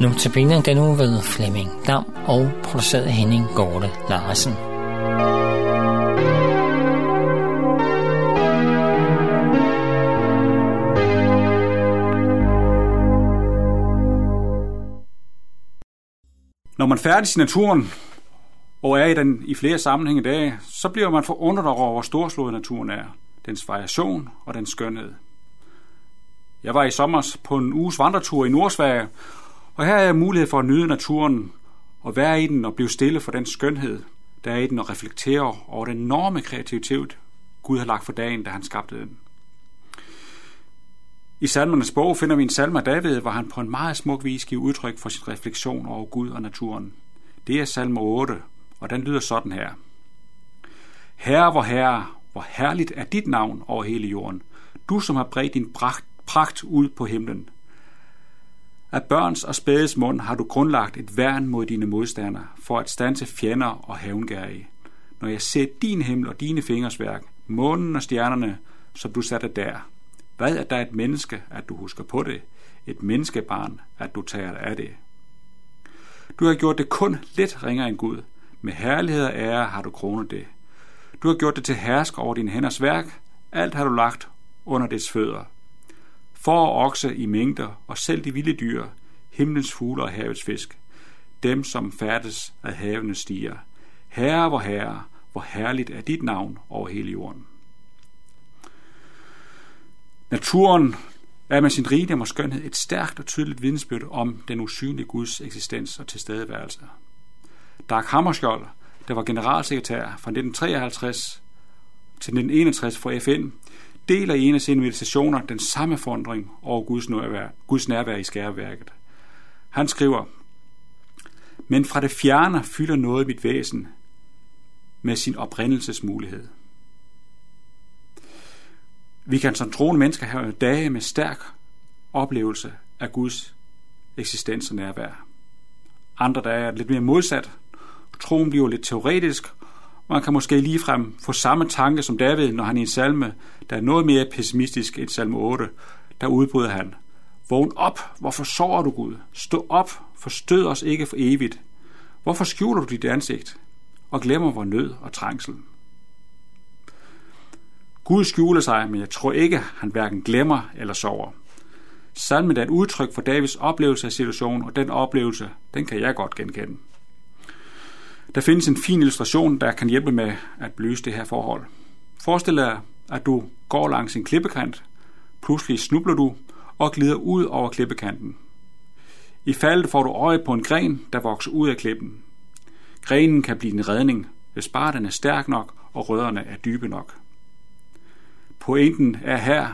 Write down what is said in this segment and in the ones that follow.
Notabene den uge ved Flemming Dam og produceret Henning Gorte Larsen. Når man færdes i naturen, og er i den i flere sammenhænge i dag, så bliver man forundret over, hvor storslået naturen er, dens variation og dens skønhed. Jeg var i sommer på en uges vandretur i Nordsverige, og her er jeg mulighed for at nyde naturen og være i den og blive stille for den skønhed, der er i den og reflektere over den enorme kreativitet, Gud har lagt for dagen, da han skabte den. I salmernes bog finder vi en salme af David, hvor han på en meget smuk vis giver udtryk for sin refleksion over Gud og naturen. Det er salme 8, og den lyder sådan her. Herre, hvor herre, hvor herligt er dit navn over hele jorden. Du, som har bredt din pragt, pragt ud på himlen. Af børns og spædes mund har du grundlagt et værn mod dine modstandere, for at stanse fjender og havngærige. Når jeg ser din himmel og dine fingers værk, månen og stjernerne, som du satte der. Hvad er der et menneske, at du husker på det? Et menneskebarn, at du tager af det? Du har gjort det kun lidt ringere end Gud. Med herlighed og ære har du kronet det. Du har gjort det til hersk over din hænders værk. Alt har du lagt under dets fødder. For og okse i mængder, og selv de vilde dyr, himlens fugle og havets fisk, dem som færdes af havene stiger. Herre, hvor herre, hvor herligt er dit navn over hele jorden. Naturen er med sin rigdom og skønhed et stærkt og tydeligt vidnesbyrd om den usynlige Guds eksistens og tilstedeværelse. Dag Hammarskjold, der var generalsekretær fra 1953 til 1961 for FN, deler i en af sine meditationer den samme forundring over Guds nærvær, Guds nærvær i skærværket. Han skriver, Men fra det fjerne fylder noget mit væsen med sin oprindelsesmulighed. Vi kan som troende mennesker have dage med stærk oplevelse af Guds eksistens og nærvær. Andre dage er lidt mere modsat. Troen bliver lidt teoretisk, man kan måske ligefrem få samme tanke som David, når han i en salme, der er noget mere pessimistisk end salme 8, der udbryder han. Vågn op, hvorfor sover du Gud? Stå op, forstød os ikke for evigt. Hvorfor skjuler du dit ansigt og glemmer vor nød og trængsel? Gud skjuler sig, men jeg tror ikke, han hverken glemmer eller sover. Salmen er et udtryk for Davids oplevelse af situationen, og den oplevelse, den kan jeg godt genkende. Der findes en fin illustration, der kan hjælpe med at belyse det her forhold. Forestil dig, at du går langs en klippekant, pludselig snubler du og glider ud over klippekanten. I faldet får du øje på en gren, der vokser ud af klippen. Grenen kan blive en redning, hvis bare den er stærk nok og rødderne er dybe nok. Pointen er her,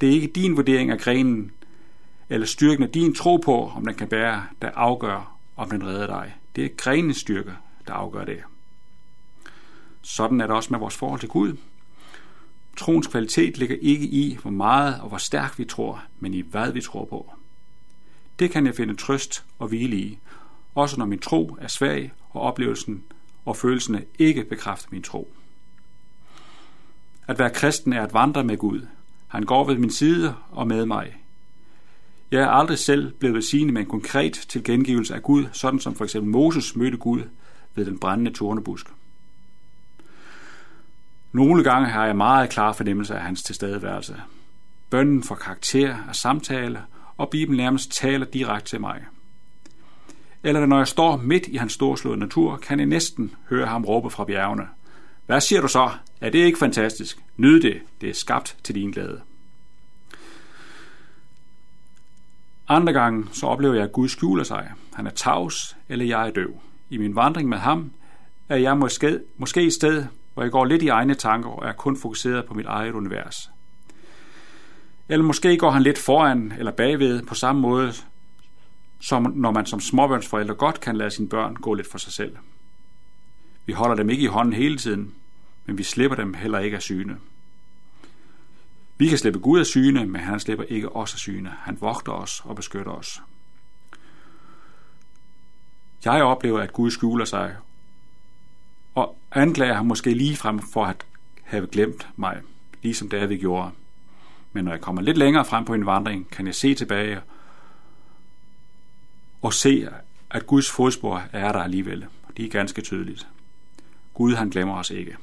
det er ikke din vurdering af grenen, eller styrken af din tro på, om den kan bære, der afgør, om den redder dig. Det er grenens styrke, der afgør det. Sådan er det også med vores forhold til Gud. Troens kvalitet ligger ikke i, hvor meget og hvor stærkt vi tror, men i hvad vi tror på. Det kan jeg finde trøst og hvile i, også når min tro er svag, og oplevelsen og følelserne ikke bekræfter min tro. At være kristen er at vandre med Gud. Han går ved min side og med mig. Jeg er aldrig selv blevet velsignet med en konkret tilgengivelse af Gud, sådan som for eksempel Moses mødte Gud ved den brændende tornebusk. Nogle gange har jeg meget klar fornemmelse af hans tilstedeværelse. Bønden får karakter af samtale, og Bibelen nærmest taler direkte til mig. Eller når jeg står midt i hans storslåede natur, kan jeg næsten høre ham råbe fra bjergene. Hvad siger du så? Er det ikke fantastisk? Nyd det. Det er skabt til din glæde. Andre gange så oplever jeg, at Gud skjuler sig. Han er tavs, eller jeg er døv. I min vandring med ham er jeg måske, måske et sted, hvor jeg går lidt i egne tanker og er kun fokuseret på mit eget univers. Eller måske går han lidt foran eller bagved på samme måde, som når man som småbørnsforældre godt kan lade sine børn gå lidt for sig selv. Vi holder dem ikke i hånden hele tiden, men vi slipper dem heller ikke af syne. Vi kan slippe Gud af syne, men han slipper ikke os af syne. Han vogter os og beskytter os. Jeg oplever, at Gud skjuler sig, og anklager ham måske lige frem for at have glemt mig, ligesom David gjorde. Men når jeg kommer lidt længere frem på en vandring, kan jeg se tilbage og se, at Guds fodspor er der alligevel. De er ganske tydeligt. Gud han glemmer os ikke.